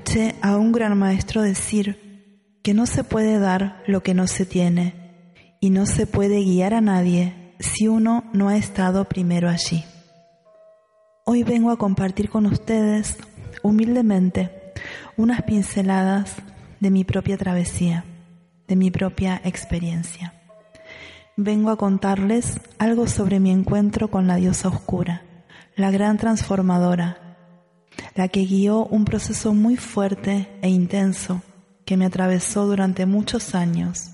Escuché a un gran maestro decir que no se puede dar lo que no se tiene y no se puede guiar a nadie si uno no ha estado primero allí. Hoy vengo a compartir con ustedes humildemente unas pinceladas de mi propia travesía, de mi propia experiencia. Vengo a contarles algo sobre mi encuentro con la diosa oscura, la gran transformadora, la que guió un proceso muy fuerte e intenso que me atravesó durante muchos años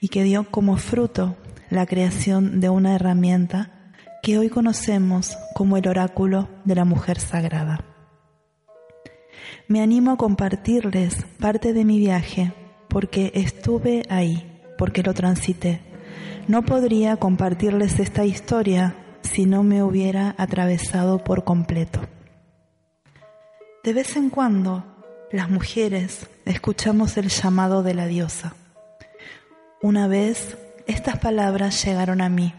y que dio como fruto la creación de una herramienta que hoy conocemos como el oráculo de la mujer sagrada. Me animo a compartirles parte de mi viaje porque estuve ahí, porque lo transité. No podría compartirles esta historia si no me hubiera atravesado por completo. De vez en cuando, las mujeres escuchamos el llamado de la diosa. Una vez, estas palabras llegaron a mí.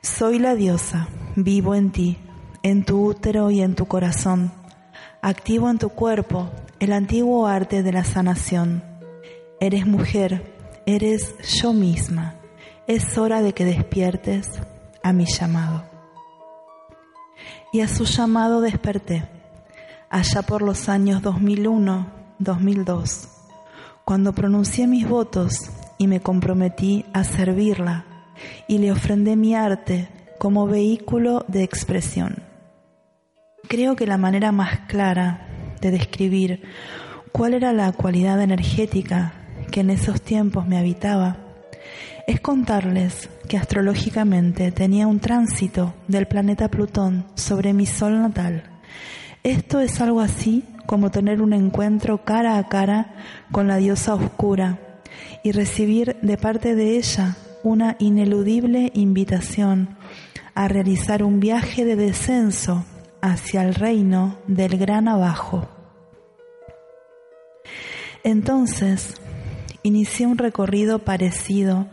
Soy la diosa, vivo en ti, en tu útero y en tu corazón. Activo en tu cuerpo el antiguo arte de la sanación. Eres mujer, eres yo misma. Es hora de que despiertes a mi llamado. Y a su llamado desperté allá por los años 2001-2002, cuando pronuncié mis votos y me comprometí a servirla y le ofrendé mi arte como vehículo de expresión. Creo que la manera más clara de describir cuál era la cualidad energética que en esos tiempos me habitaba es contarles que astrológicamente tenía un tránsito del planeta Plutón sobre mi sol natal esto es algo así como tener un encuentro cara a cara con la diosa oscura y recibir de parte de ella una ineludible invitación a realizar un viaje de descenso hacia el reino del gran abajo. Entonces, inicié un recorrido parecido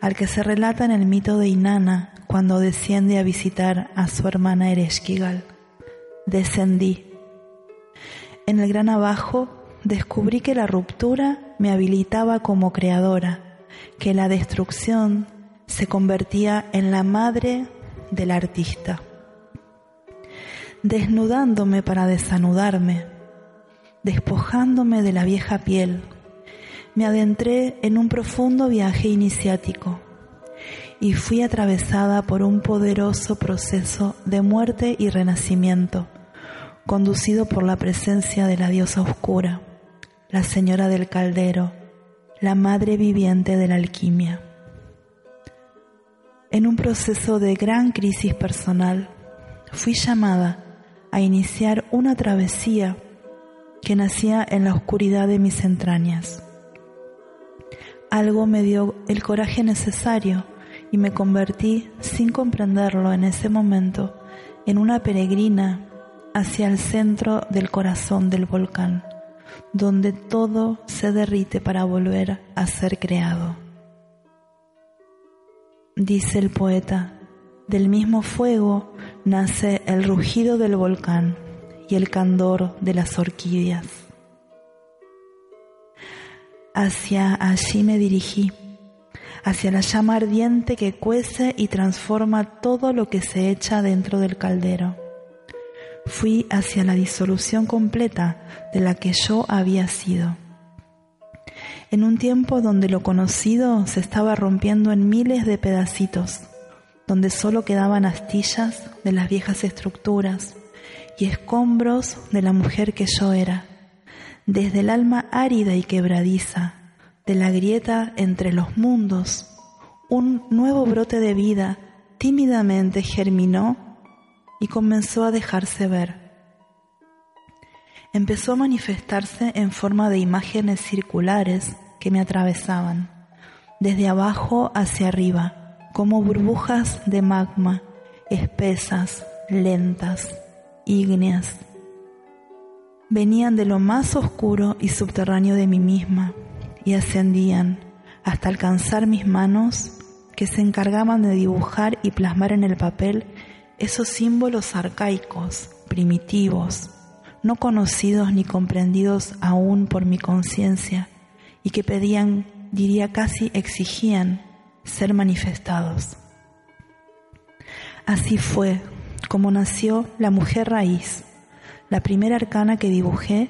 al que se relata en el mito de Inanna cuando desciende a visitar a su hermana Ereshkigal descendí. En el gran abajo descubrí que la ruptura me habilitaba como creadora, que la destrucción se convertía en la madre del artista. Desnudándome para desanudarme, despojándome de la vieja piel, me adentré en un profundo viaje iniciático y fui atravesada por un poderoso proceso de muerte y renacimiento conducido por la presencia de la diosa oscura, la señora del caldero, la madre viviente de la alquimia. En un proceso de gran crisis personal, fui llamada a iniciar una travesía que nacía en la oscuridad de mis entrañas. Algo me dio el coraje necesario y me convertí, sin comprenderlo en ese momento, en una peregrina hacia el centro del corazón del volcán, donde todo se derrite para volver a ser creado. Dice el poeta, del mismo fuego nace el rugido del volcán y el candor de las orquídeas. Hacia allí me dirigí, hacia la llama ardiente que cuece y transforma todo lo que se echa dentro del caldero fui hacia la disolución completa de la que yo había sido. En un tiempo donde lo conocido se estaba rompiendo en miles de pedacitos, donde solo quedaban astillas de las viejas estructuras y escombros de la mujer que yo era, desde el alma árida y quebradiza, de la grieta entre los mundos, un nuevo brote de vida tímidamente germinó y comenzó a dejarse ver. Empezó a manifestarse en forma de imágenes circulares que me atravesaban, desde abajo hacia arriba, como burbujas de magma, espesas, lentas, ígneas. Venían de lo más oscuro y subterráneo de mí misma y ascendían hasta alcanzar mis manos que se encargaban de dibujar y plasmar en el papel esos símbolos arcaicos, primitivos, no conocidos ni comprendidos aún por mi conciencia y que pedían, diría casi exigían, ser manifestados. Así fue como nació la mujer raíz, la primera arcana que dibujé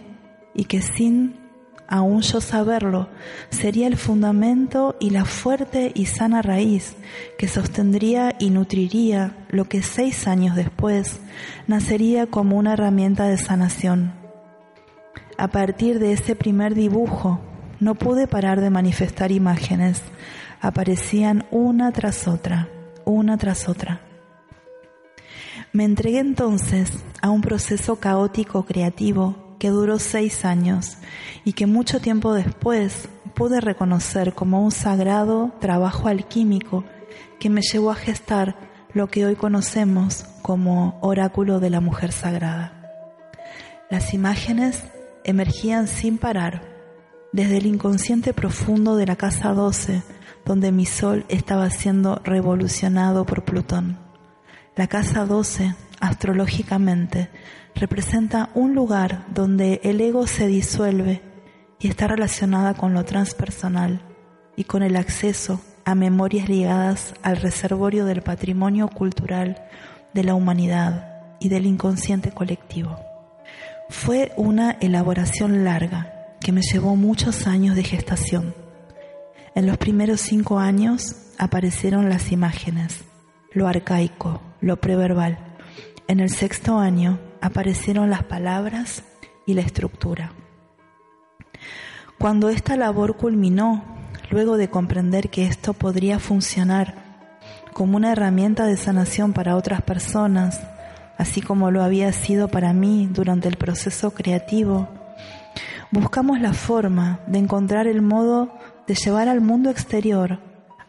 y que sin aún yo saberlo, sería el fundamento y la fuerte y sana raíz que sostendría y nutriría lo que seis años después nacería como una herramienta de sanación. A partir de ese primer dibujo, no pude parar de manifestar imágenes. Aparecían una tras otra, una tras otra. Me entregué entonces a un proceso caótico creativo que duró seis años y que mucho tiempo después pude reconocer como un sagrado trabajo alquímico que me llevó a gestar lo que hoy conocemos como oráculo de la mujer sagrada. Las imágenes emergían sin parar desde el inconsciente profundo de la casa 12, donde mi sol estaba siendo revolucionado por Plutón. La casa 12, astrológicamente, representa un lugar donde el ego se disuelve y está relacionada con lo transpersonal y con el acceso a memorias ligadas al reservorio del patrimonio cultural de la humanidad y del inconsciente colectivo. Fue una elaboración larga que me llevó muchos años de gestación. En los primeros cinco años aparecieron las imágenes, lo arcaico, lo preverbal. En el sexto año aparecieron las palabras y la estructura. Cuando esta labor culminó, luego de comprender que esto podría funcionar como una herramienta de sanación para otras personas, así como lo había sido para mí durante el proceso creativo, buscamos la forma de encontrar el modo de llevar al mundo exterior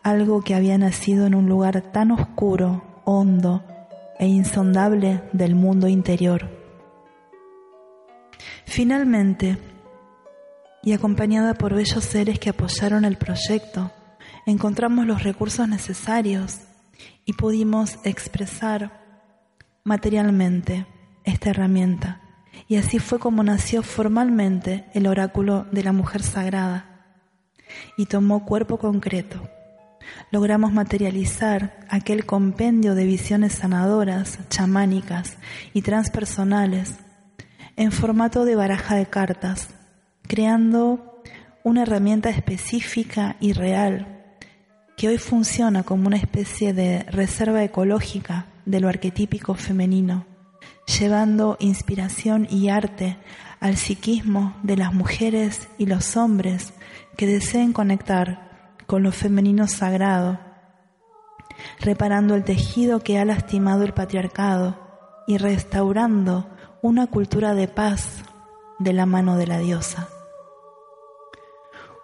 algo que había nacido en un lugar tan oscuro, hondo e insondable del mundo interior. Finalmente, y acompañada por bellos seres que apoyaron el proyecto, encontramos los recursos necesarios y pudimos expresar materialmente esta herramienta. Y así fue como nació formalmente el oráculo de la mujer sagrada y tomó cuerpo concreto logramos materializar aquel compendio de visiones sanadoras, chamánicas y transpersonales en formato de baraja de cartas, creando una herramienta específica y real que hoy funciona como una especie de reserva ecológica de lo arquetípico femenino, llevando inspiración y arte al psiquismo de las mujeres y los hombres que deseen conectar con lo femenino sagrado, reparando el tejido que ha lastimado el patriarcado y restaurando una cultura de paz de la mano de la diosa.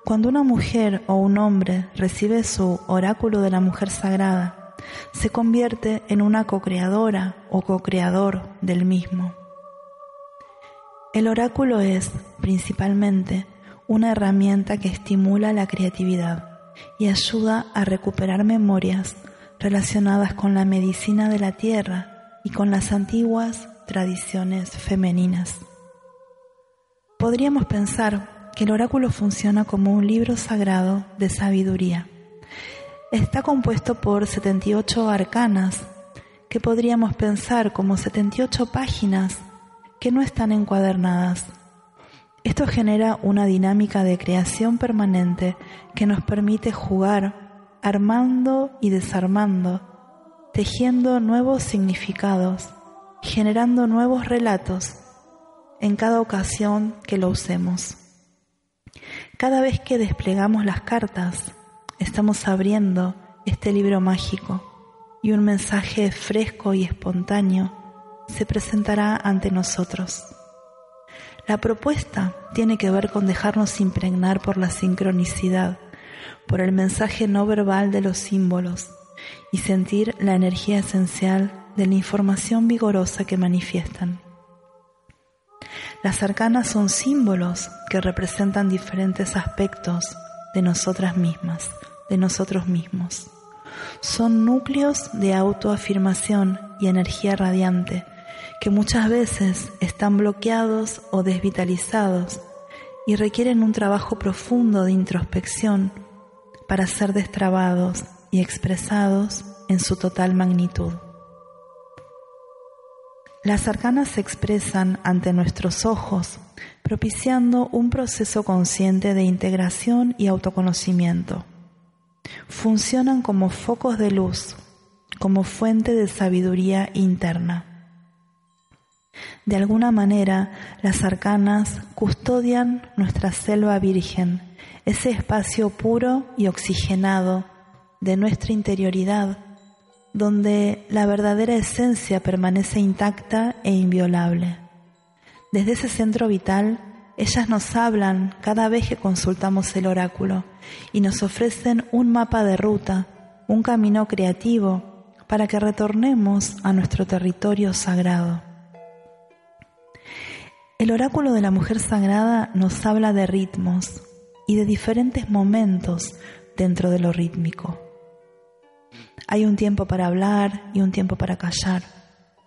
Cuando una mujer o un hombre recibe su oráculo de la mujer sagrada, se convierte en una co-creadora o co-creador del mismo. El oráculo es, principalmente, una herramienta que estimula la creatividad y ayuda a recuperar memorias relacionadas con la medicina de la tierra y con las antiguas tradiciones femeninas. Podríamos pensar que el oráculo funciona como un libro sagrado de sabiduría. Está compuesto por 78 arcanas, que podríamos pensar como 78 páginas que no están encuadernadas esto genera una dinámica de creación permanente que nos permite jugar armando y desarmando, tejiendo nuevos significados, generando nuevos relatos, en cada ocasión que lo usemos. Cada vez que desplegamos las cartas, estamos abriendo este libro mágico y un mensaje fresco y espontáneo se presentará ante nosotros. La propuesta tiene que ver con dejarnos impregnar por la sincronicidad, por el mensaje no verbal de los símbolos y sentir la energía esencial de la información vigorosa que manifiestan. Las arcanas son símbolos que representan diferentes aspectos de nosotras mismas, de nosotros mismos. Son núcleos de autoafirmación y energía radiante que muchas veces están bloqueados o desvitalizados y requieren un trabajo profundo de introspección para ser destrabados y expresados en su total magnitud. Las arcanas se expresan ante nuestros ojos, propiciando un proceso consciente de integración y autoconocimiento. Funcionan como focos de luz, como fuente de sabiduría interna. De alguna manera, las arcanas custodian nuestra selva virgen, ese espacio puro y oxigenado de nuestra interioridad donde la verdadera esencia permanece intacta e inviolable. Desde ese centro vital, ellas nos hablan cada vez que consultamos el oráculo y nos ofrecen un mapa de ruta, un camino creativo para que retornemos a nuestro territorio sagrado. El oráculo de la mujer sagrada nos habla de ritmos y de diferentes momentos dentro de lo rítmico. Hay un tiempo para hablar y un tiempo para callar,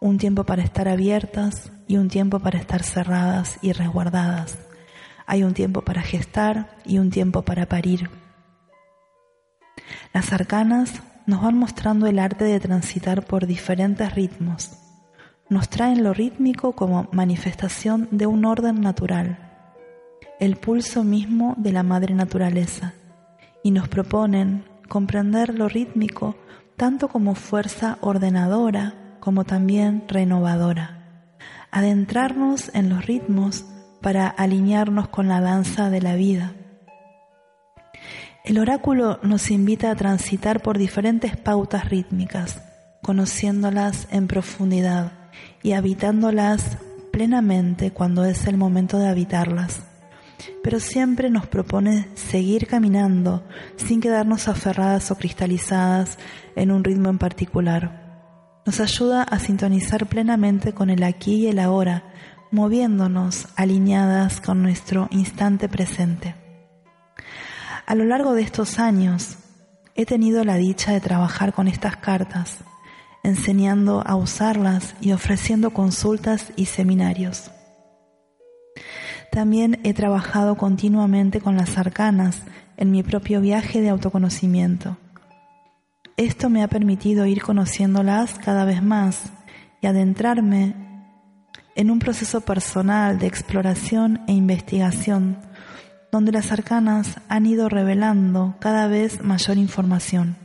un tiempo para estar abiertas y un tiempo para estar cerradas y resguardadas. Hay un tiempo para gestar y un tiempo para parir. Las arcanas nos van mostrando el arte de transitar por diferentes ritmos. Nos traen lo rítmico como manifestación de un orden natural, el pulso mismo de la madre naturaleza, y nos proponen comprender lo rítmico tanto como fuerza ordenadora como también renovadora. Adentrarnos en los ritmos para alinearnos con la danza de la vida. El oráculo nos invita a transitar por diferentes pautas rítmicas, conociéndolas en profundidad y habitándolas plenamente cuando es el momento de habitarlas pero siempre nos propone seguir caminando sin quedarnos aferradas o cristalizadas en un ritmo en particular. Nos ayuda a sintonizar plenamente con el aquí y el ahora, moviéndonos alineadas con nuestro instante presente. A lo largo de estos años he tenido la dicha de trabajar con estas cartas, enseñando a usarlas y ofreciendo consultas y seminarios. También he trabajado continuamente con las arcanas en mi propio viaje de autoconocimiento. Esto me ha permitido ir conociéndolas cada vez más y adentrarme en un proceso personal de exploración e investigación donde las arcanas han ido revelando cada vez mayor información.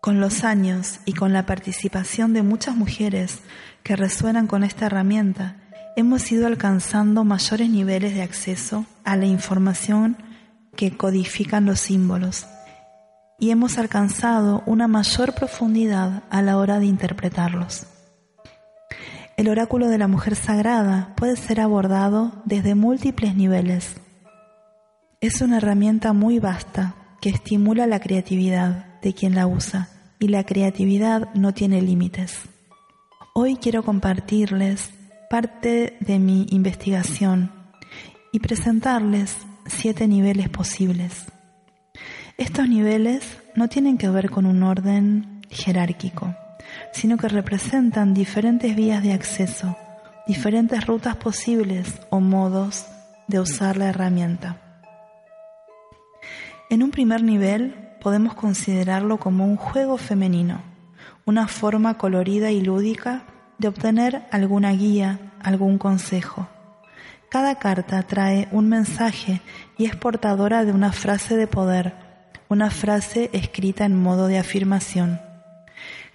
Con los años y con la participación de muchas mujeres que resuenan con esta herramienta, hemos ido alcanzando mayores niveles de acceso a la información que codifican los símbolos y hemos alcanzado una mayor profundidad a la hora de interpretarlos. El oráculo de la mujer sagrada puede ser abordado desde múltiples niveles. Es una herramienta muy vasta que estimula la creatividad de quien la usa y la creatividad no tiene límites. Hoy quiero compartirles parte de mi investigación y presentarles siete niveles posibles. Estos niveles no tienen que ver con un orden jerárquico, sino que representan diferentes vías de acceso, diferentes rutas posibles o modos de usar la herramienta. En un primer nivel podemos considerarlo como un juego femenino, una forma colorida y lúdica de obtener alguna guía, algún consejo. Cada carta trae un mensaje y es portadora de una frase de poder, una frase escrita en modo de afirmación.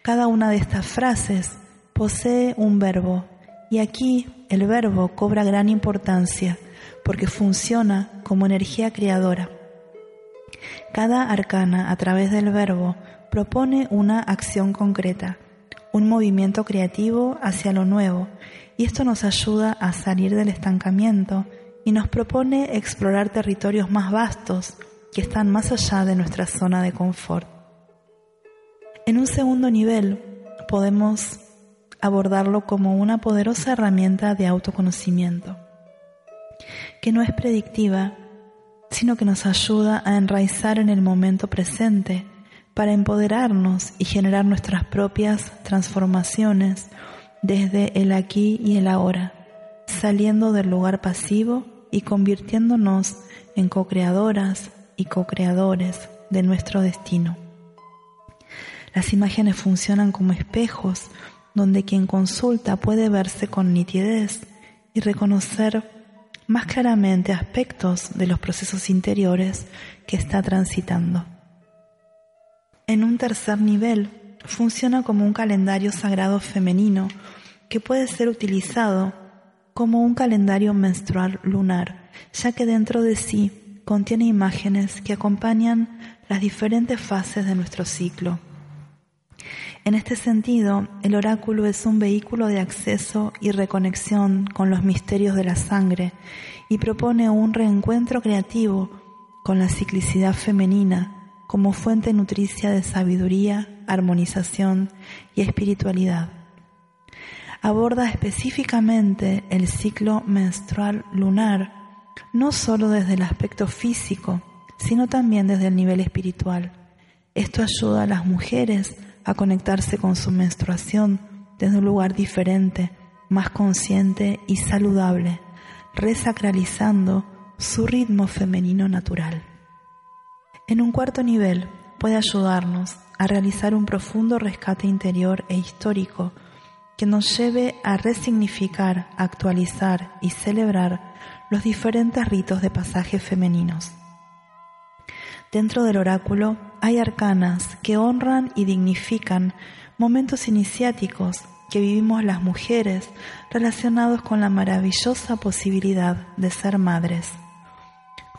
Cada una de estas frases posee un verbo y aquí el verbo cobra gran importancia porque funciona como energía creadora. Cada arcana a través del verbo propone una acción concreta, un movimiento creativo hacia lo nuevo, y esto nos ayuda a salir del estancamiento y nos propone explorar territorios más vastos que están más allá de nuestra zona de confort. En un segundo nivel podemos abordarlo como una poderosa herramienta de autoconocimiento, que no es predictiva, sino que nos ayuda a enraizar en el momento presente para empoderarnos y generar nuestras propias transformaciones desde el aquí y el ahora, saliendo del lugar pasivo y convirtiéndonos en co-creadoras y co-creadores de nuestro destino. Las imágenes funcionan como espejos donde quien consulta puede verse con nitidez y reconocer más claramente aspectos de los procesos interiores que está transitando. En un tercer nivel, funciona como un calendario sagrado femenino que puede ser utilizado como un calendario menstrual lunar, ya que dentro de sí contiene imágenes que acompañan las diferentes fases de nuestro ciclo. En este sentido, el oráculo es un vehículo de acceso y reconexión con los misterios de la sangre y propone un reencuentro creativo con la ciclicidad femenina como fuente nutricia de sabiduría, armonización y espiritualidad. Aborda específicamente el ciclo menstrual lunar, no solo desde el aspecto físico, sino también desde el nivel espiritual. Esto ayuda a las mujeres a conectarse con su menstruación desde un lugar diferente, más consciente y saludable, resacralizando su ritmo femenino natural. En un cuarto nivel puede ayudarnos a realizar un profundo rescate interior e histórico que nos lleve a resignificar, actualizar y celebrar los diferentes ritos de pasaje femeninos. Dentro del oráculo hay arcanas que honran y dignifican momentos iniciáticos que vivimos las mujeres relacionados con la maravillosa posibilidad de ser madres.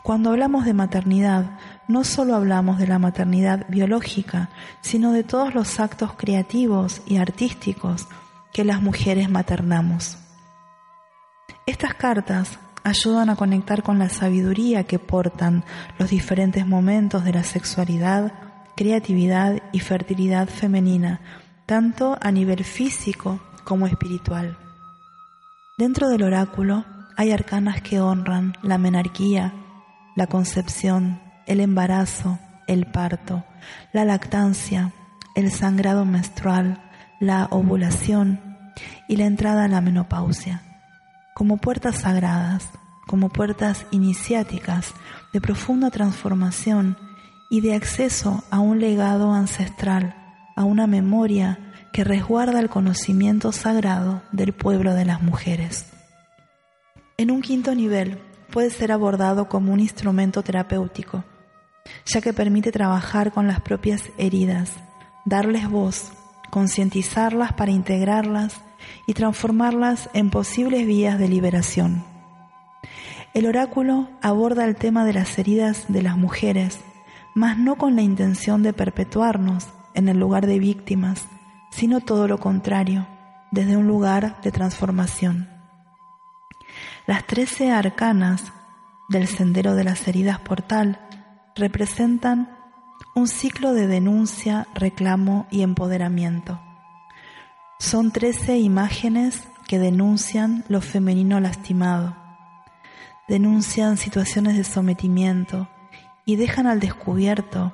Cuando hablamos de maternidad, no solo hablamos de la maternidad biológica, sino de todos los actos creativos y artísticos que las mujeres maternamos. Estas cartas ayudan a conectar con la sabiduría que portan los diferentes momentos de la sexualidad, creatividad y fertilidad femenina, tanto a nivel físico como espiritual. Dentro del oráculo hay arcanas que honran la menarquía, la concepción, el embarazo, el parto, la lactancia, el sangrado menstrual, la ovulación y la entrada a la menopausia como puertas sagradas, como puertas iniciáticas de profunda transformación y de acceso a un legado ancestral, a una memoria que resguarda el conocimiento sagrado del pueblo de las mujeres. En un quinto nivel puede ser abordado como un instrumento terapéutico, ya que permite trabajar con las propias heridas, darles voz, concientizarlas para integrarlas y transformarlas en posibles vías de liberación. El oráculo aborda el tema de las heridas de las mujeres, mas no con la intención de perpetuarnos en el lugar de víctimas, sino todo lo contrario, desde un lugar de transformación. Las trece arcanas del sendero de las heridas portal representan un ciclo de denuncia, reclamo y empoderamiento. Son trece imágenes que denuncian lo femenino lastimado, denuncian situaciones de sometimiento y dejan al descubierto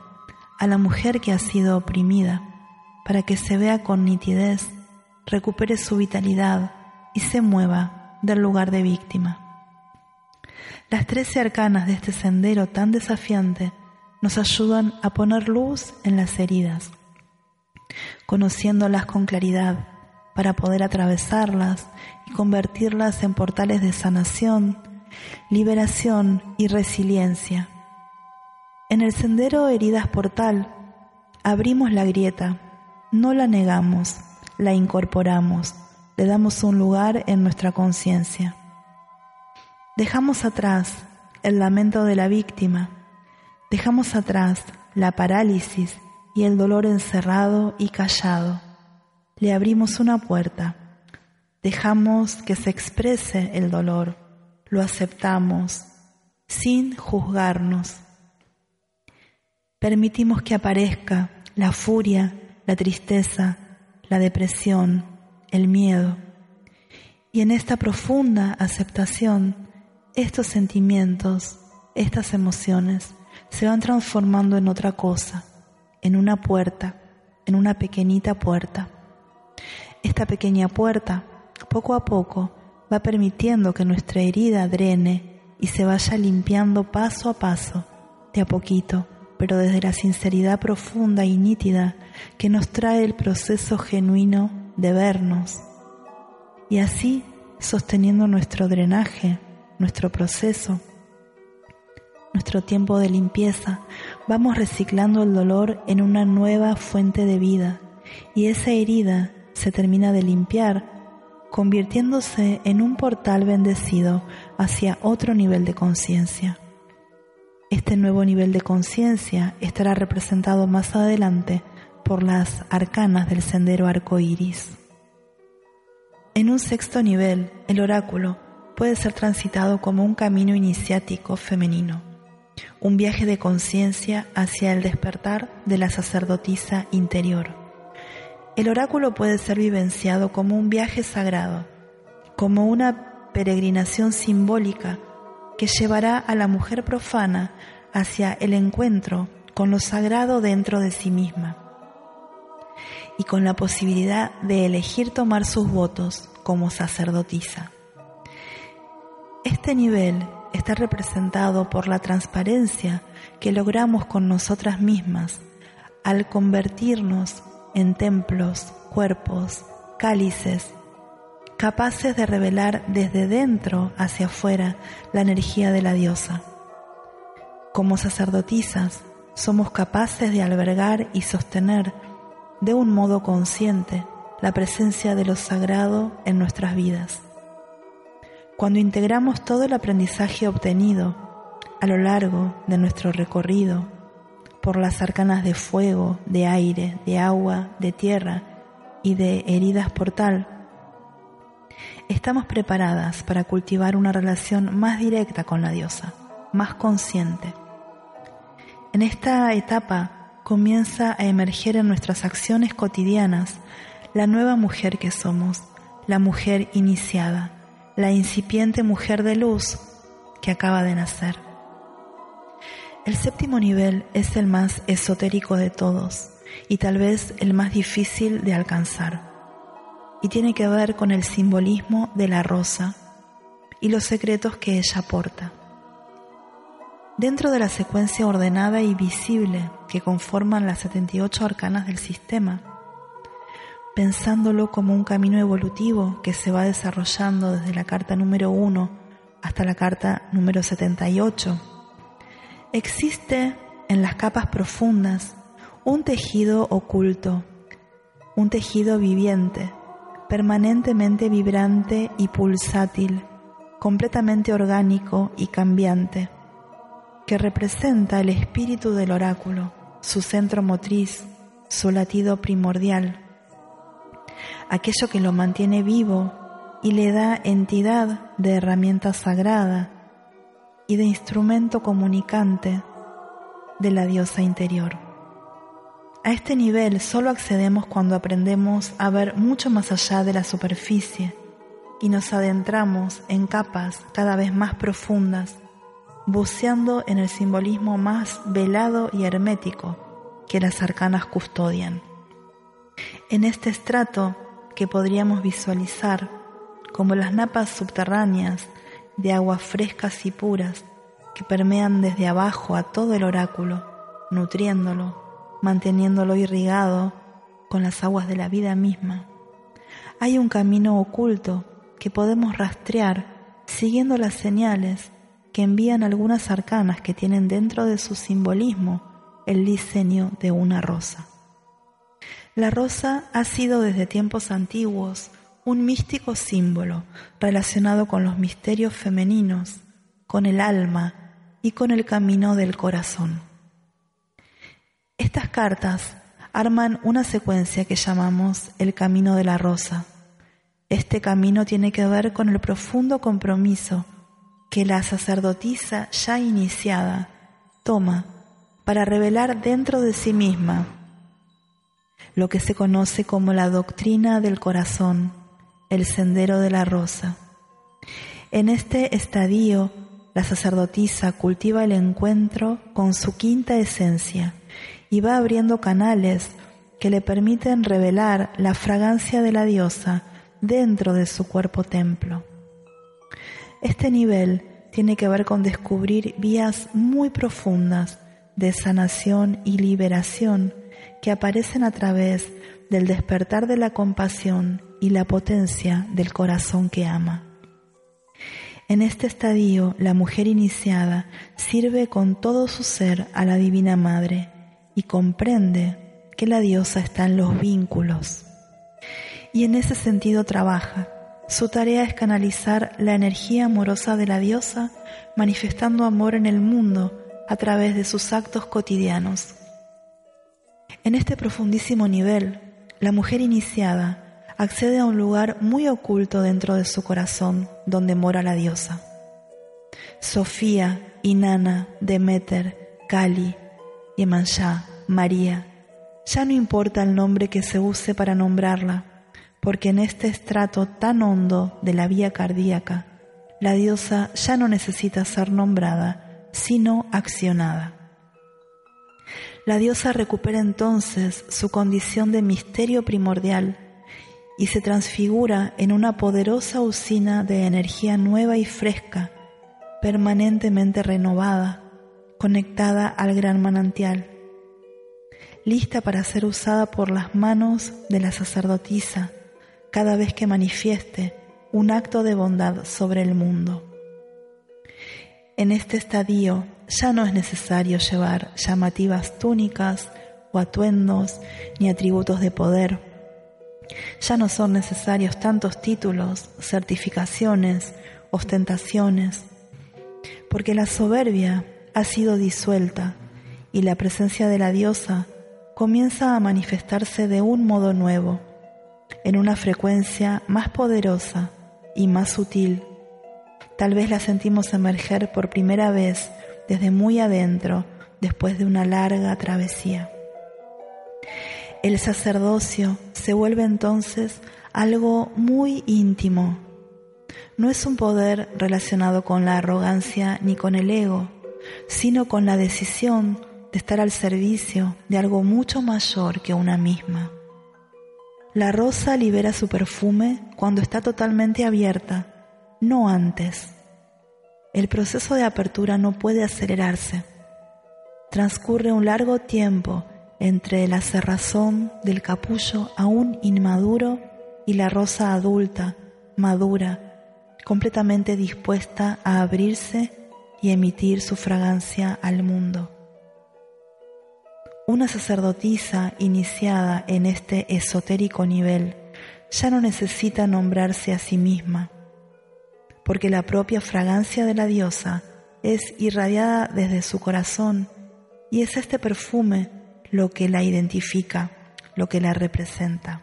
a la mujer que ha sido oprimida para que se vea con nitidez, recupere su vitalidad y se mueva del lugar de víctima. Las trece arcanas de este sendero tan desafiante nos ayudan a poner luz en las heridas, conociéndolas con claridad para poder atravesarlas y convertirlas en portales de sanación, liberación y resiliencia. En el sendero Heridas Portal abrimos la grieta, no la negamos, la incorporamos, le damos un lugar en nuestra conciencia. Dejamos atrás el lamento de la víctima, dejamos atrás la parálisis y el dolor encerrado y callado. Le abrimos una puerta, dejamos que se exprese el dolor, lo aceptamos sin juzgarnos. Permitimos que aparezca la furia, la tristeza, la depresión, el miedo. Y en esta profunda aceptación, estos sentimientos, estas emociones, se van transformando en otra cosa, en una puerta, en una pequeñita puerta. Esta pequeña puerta, poco a poco, va permitiendo que nuestra herida drene y se vaya limpiando paso a paso, de a poquito, pero desde la sinceridad profunda y nítida que nos trae el proceso genuino de vernos. Y así, sosteniendo nuestro drenaje, nuestro proceso, nuestro tiempo de limpieza, vamos reciclando el dolor en una nueva fuente de vida y esa herida se termina de limpiar, convirtiéndose en un portal bendecido hacia otro nivel de conciencia. Este nuevo nivel de conciencia estará representado más adelante por las arcanas del sendero arco iris. En un sexto nivel, el oráculo puede ser transitado como un camino iniciático femenino, un viaje de conciencia hacia el despertar de la sacerdotisa interior. El oráculo puede ser vivenciado como un viaje sagrado, como una peregrinación simbólica que llevará a la mujer profana hacia el encuentro con lo sagrado dentro de sí misma y con la posibilidad de elegir tomar sus votos como sacerdotisa. Este nivel está representado por la transparencia que logramos con nosotras mismas al convertirnos en templos, cuerpos, cálices, capaces de revelar desde dentro hacia afuera la energía de la diosa. Como sacerdotisas, somos capaces de albergar y sostener de un modo consciente la presencia de lo sagrado en nuestras vidas. Cuando integramos todo el aprendizaje obtenido a lo largo de nuestro recorrido por las arcanas de fuego, de aire, de agua, de tierra y de heridas portal, estamos preparadas para cultivar una relación más directa con la diosa, más consciente. En esta etapa comienza a emerger en nuestras acciones cotidianas la nueva mujer que somos, la mujer iniciada, la incipiente mujer de luz que acaba de nacer. El séptimo nivel es el más esotérico de todos y tal vez el más difícil de alcanzar, y tiene que ver con el simbolismo de la rosa y los secretos que ella porta. Dentro de la secuencia ordenada y visible que conforman las 78 arcanas del sistema, pensándolo como un camino evolutivo que se va desarrollando desde la carta número 1 hasta la carta número 78, existe en las capas profundas un tejido oculto, un tejido viviente, permanentemente vibrante y pulsátil, completamente orgánico y cambiante que representa el espíritu del oráculo, su centro motriz, su latido primordial, aquello que lo mantiene vivo y le da entidad de herramienta sagrada y de instrumento comunicante de la diosa interior. A este nivel solo accedemos cuando aprendemos a ver mucho más allá de la superficie y nos adentramos en capas cada vez más profundas buceando en el simbolismo más velado y hermético que las arcanas custodian. En este estrato que podríamos visualizar como las napas subterráneas de aguas frescas y puras que permean desde abajo a todo el oráculo, nutriéndolo, manteniéndolo irrigado con las aguas de la vida misma. Hay un camino oculto que podemos rastrear siguiendo las señales que envían algunas arcanas que tienen dentro de su simbolismo el diseño de una rosa. La rosa ha sido desde tiempos antiguos un místico símbolo relacionado con los misterios femeninos, con el alma y con el camino del corazón. Estas cartas arman una secuencia que llamamos el camino de la rosa. Este camino tiene que ver con el profundo compromiso que la sacerdotisa ya iniciada toma para revelar dentro de sí misma lo que se conoce como la doctrina del corazón, el sendero de la rosa. En este estadio, la sacerdotisa cultiva el encuentro con su quinta esencia y va abriendo canales que le permiten revelar la fragancia de la diosa dentro de su cuerpo templo. Este nivel tiene que ver con descubrir vías muy profundas de sanación y liberación que aparecen a través del despertar de la compasión y la potencia del corazón que ama. En este estadio, la mujer iniciada sirve con todo su ser a la Divina Madre y comprende que la diosa está en los vínculos. Y en ese sentido trabaja. Su tarea es canalizar la energía amorosa de la diosa, manifestando amor en el mundo a través de sus actos cotidianos. En este profundísimo nivel, la mujer iniciada accede a un lugar muy oculto dentro de su corazón donde mora la diosa. Sofía, Inanna, Demeter, Kali, Yemanjá, María, ya no importa el nombre que se use para nombrarla, porque en este estrato tan hondo de la vía cardíaca, la diosa ya no necesita ser nombrada, sino accionada. La diosa recupera entonces su condición de misterio primordial y se transfigura en una poderosa usina de energía nueva y fresca, permanentemente renovada, conectada al gran manantial, lista para ser usada por las manos de la sacerdotisa cada vez que manifieste un acto de bondad sobre el mundo. En este estadio ya no es necesario llevar llamativas túnicas o atuendos ni atributos de poder. Ya no son necesarios tantos títulos, certificaciones, ostentaciones, porque la soberbia ha sido disuelta y la presencia de la diosa comienza a manifestarse de un modo nuevo, en una frecuencia más poderosa y más sutil. Tal vez la sentimos emerger por primera vez desde muy adentro después de una larga travesía. El sacerdocio se vuelve entonces algo muy íntimo. No es un poder relacionado con la arrogancia ni con el ego, sino con la decisión de estar al servicio de algo mucho mayor que una misma. La rosa libera su perfume cuando está totalmente abierta, no antes el proceso de apertura no puede acelerarse. Transcurre un largo tiempo entre la cerrazón del capullo aún inmaduro y la rosa adulta, madura, completamente dispuesta a abrirse y emitir su fragancia al mundo. Una sacerdotisa iniciada en este esotérico nivel ya no necesita nombrarse a sí misma porque la propia fragancia de la diosa es irradiada desde su corazón y es este perfume lo que la identifica, lo que la representa.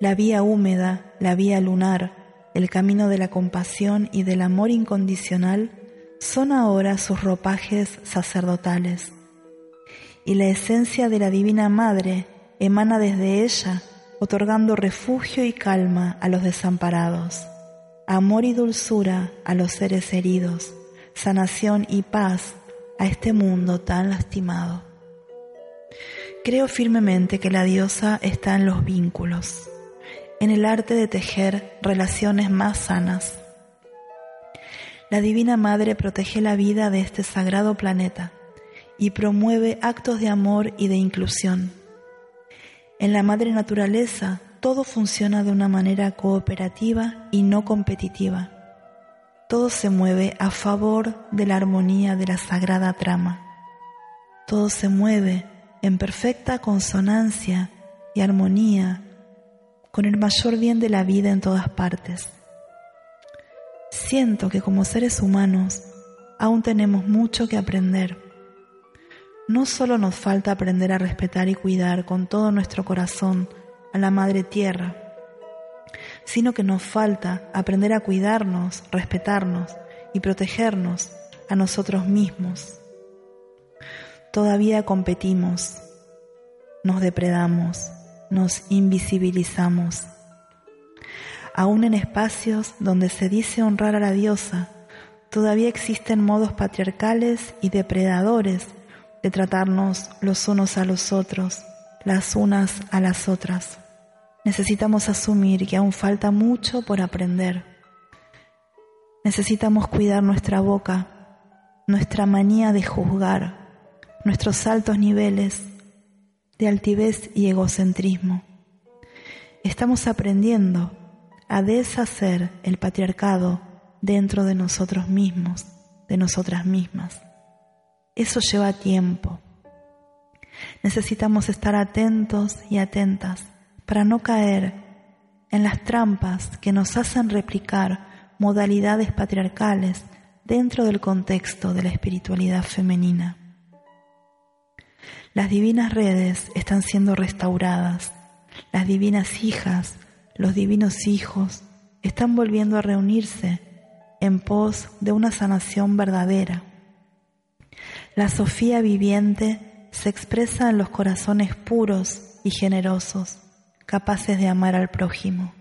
La vía húmeda, la vía lunar, el camino de la compasión y del amor incondicional son ahora sus ropajes sacerdotales. Y la esencia de la Divina Madre emana desde ella, otorgando refugio y calma a los desamparados amor y dulzura a los seres heridos, sanación y paz a este mundo tan lastimado. Creo firmemente que la diosa está en los vínculos, en el arte de tejer relaciones más sanas. La Divina Madre protege la vida de este sagrado planeta y promueve actos de amor y de inclusión. En la Madre Naturaleza todo funciona de una manera cooperativa y no competitiva. Todo se mueve a favor de la armonía de la sagrada trama. Todo se mueve en perfecta consonancia y armonía con el mayor bien de la vida en todas partes. Siento que como seres humanos aún tenemos mucho que aprender. No solo nos falta aprender a respetar y cuidar con todo nuestro corazón a la Madre Tierra, sino que nos falta aprender a cuidarnos, respetarnos y protegernos a nosotros mismos. Todavía competimos, nos depredamos, nos invisibilizamos. Aún en espacios donde se dice honrar a la diosa, todavía existen modos patriarcales y depredadores de tratarnos los unos a los otros, las unas a las otras. Necesitamos asumir que aún falta mucho por aprender. Necesitamos cuidar nuestra boca, nuestra manía de juzgar, nuestros altos niveles de altivez y egocentrismo. Estamos aprendiendo a deshacer el patriarcado dentro de nosotros mismos, de nosotras mismas. Eso lleva tiempo. Necesitamos estar atentos y atentas para no caer en las trampas que nos hacen replicar modalidades patriarcales dentro del contexto de la espiritualidad femenina. Las divinas redes están siendo restauradas, las divinas hijas, los divinos hijos están volviendo a reunirse en pos de una sanación verdadera. La Sofía viviente se expresa en los corazones puros y generosos, capaces de amar al prójimo.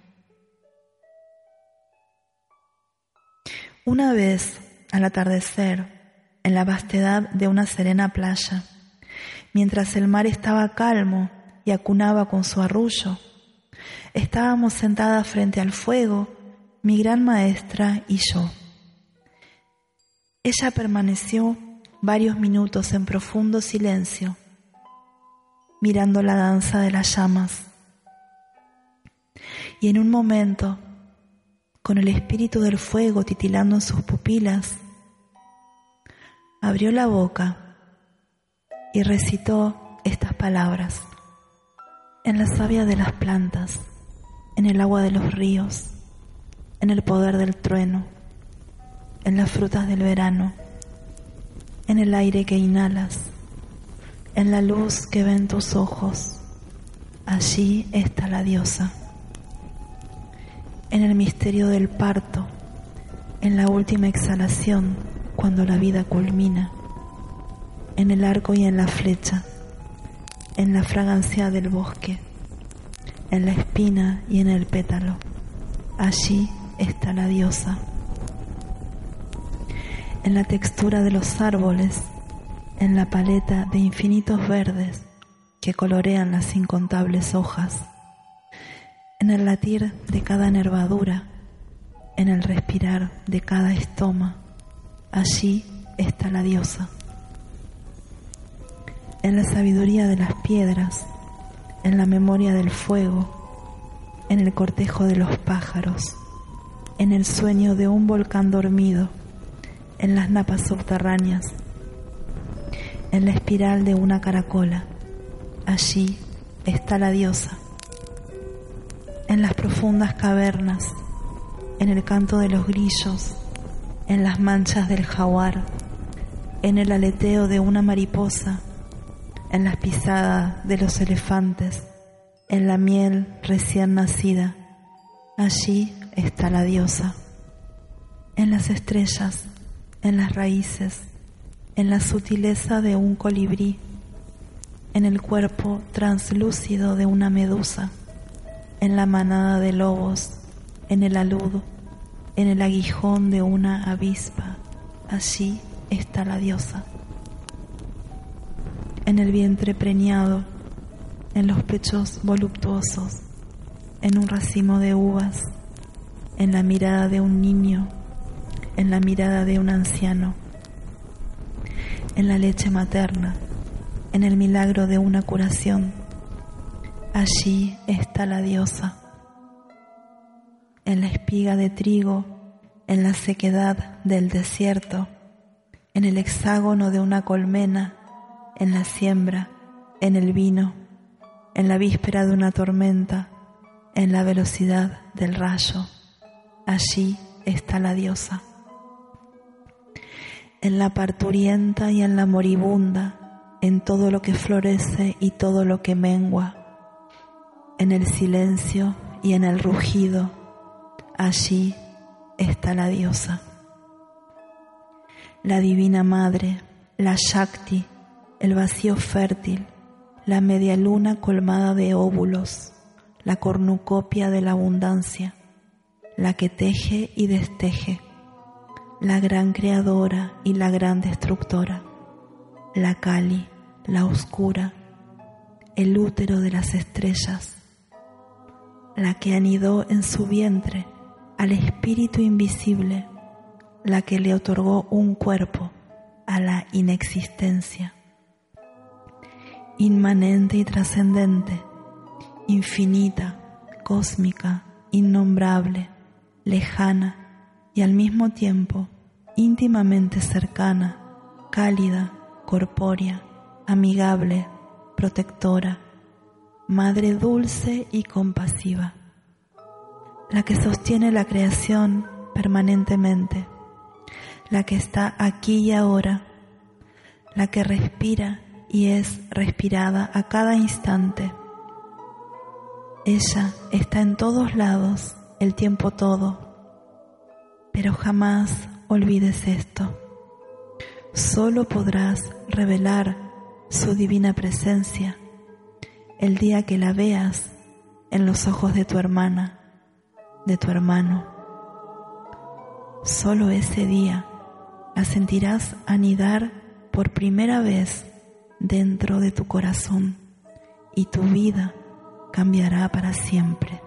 Una vez, al atardecer, en la vastedad de una serena playa, mientras el mar estaba calmo y acunaba con su arrullo, estábamos sentadas frente al fuego, mi gran maestra y yo. Ella permaneció varios minutos en profundo silencio, mirando la danza de las llamas. Y en un momento, con el espíritu del fuego titilando en sus pupilas, abrió la boca y recitó estas palabras. En la savia de las plantas, en el agua de los ríos, en el poder del trueno, en las frutas del verano, en el aire que inhalas, en la luz que ven tus ojos. Allí está la diosa. En el misterio del parto, en la última exhalación, cuando la vida culmina, en el arco y en la flecha, en la fragancia del bosque, en la espina y en el pétalo. Allí está la diosa en la textura de los árboles, en la paleta de infinitos verdes que colorean las incontables hojas, en el latir de cada nervadura, en el respirar de cada estoma, allí está la diosa. En la sabiduría de las piedras, en la memoria del fuego, en el cortejo de los pájaros, en el sueño de un volcán dormido, en las napas subterráneas, en la espiral de una caracola. Allí está la diosa. En las profundas cavernas, en el canto de los grillos, en las manchas del jaguar, en el aleteo de una mariposa, en las pisadas de los elefantes, en la miel recién nacida. Allí está la diosa. En las estrellas, en las raíces, en la sutileza de un colibrí, en el cuerpo translúcido de una medusa, en la manada de lobos, en el alud, en el aguijón de una avispa. Allí está la diosa. En el vientre preñado, en los pechos voluptuosos, en un racimo de uvas, en la mirada de un niño en la mirada de un anciano, en la leche materna, en el milagro de una curación. Allí está la diosa, en la espiga de trigo, en la sequedad del desierto, en el hexágono de una colmena, en la siembra, en el vino, en la víspera de una tormenta, en la velocidad del rayo. Allí está la diosa. En la parturienta y en la moribunda, en todo lo que florece y todo lo que mengua, en el silencio y en el rugido, allí está la diosa. La divina madre, la Shakti, el vacío fértil, la media luna colmada de óvulos, la cornucopia de la abundancia, la que teje y desteje, la gran creadora y la gran destructora, la Kali, la oscura, el útero de las estrellas, la que anidó en su vientre al espíritu invisible, la que le otorgó un cuerpo a la inexistencia inmanente y trascendente, infinita, cósmica, innombrable, lejana y al mismo tiempo íntimamente cercana, cálida, corpórea, amigable, protectora, madre dulce y compasiva, la que sostiene la creación permanentemente, la que está aquí y ahora, la que respira y es respirada a cada instante. Ella está en todos lados, el tiempo todo, pero jamás olvides esto. Solo podrás revelar su divina presencia el día que la veas en los ojos de tu hermana, de tu hermano. Solo ese día la sentirás anidar por primera vez dentro de tu corazón y tu vida cambiará para siempre.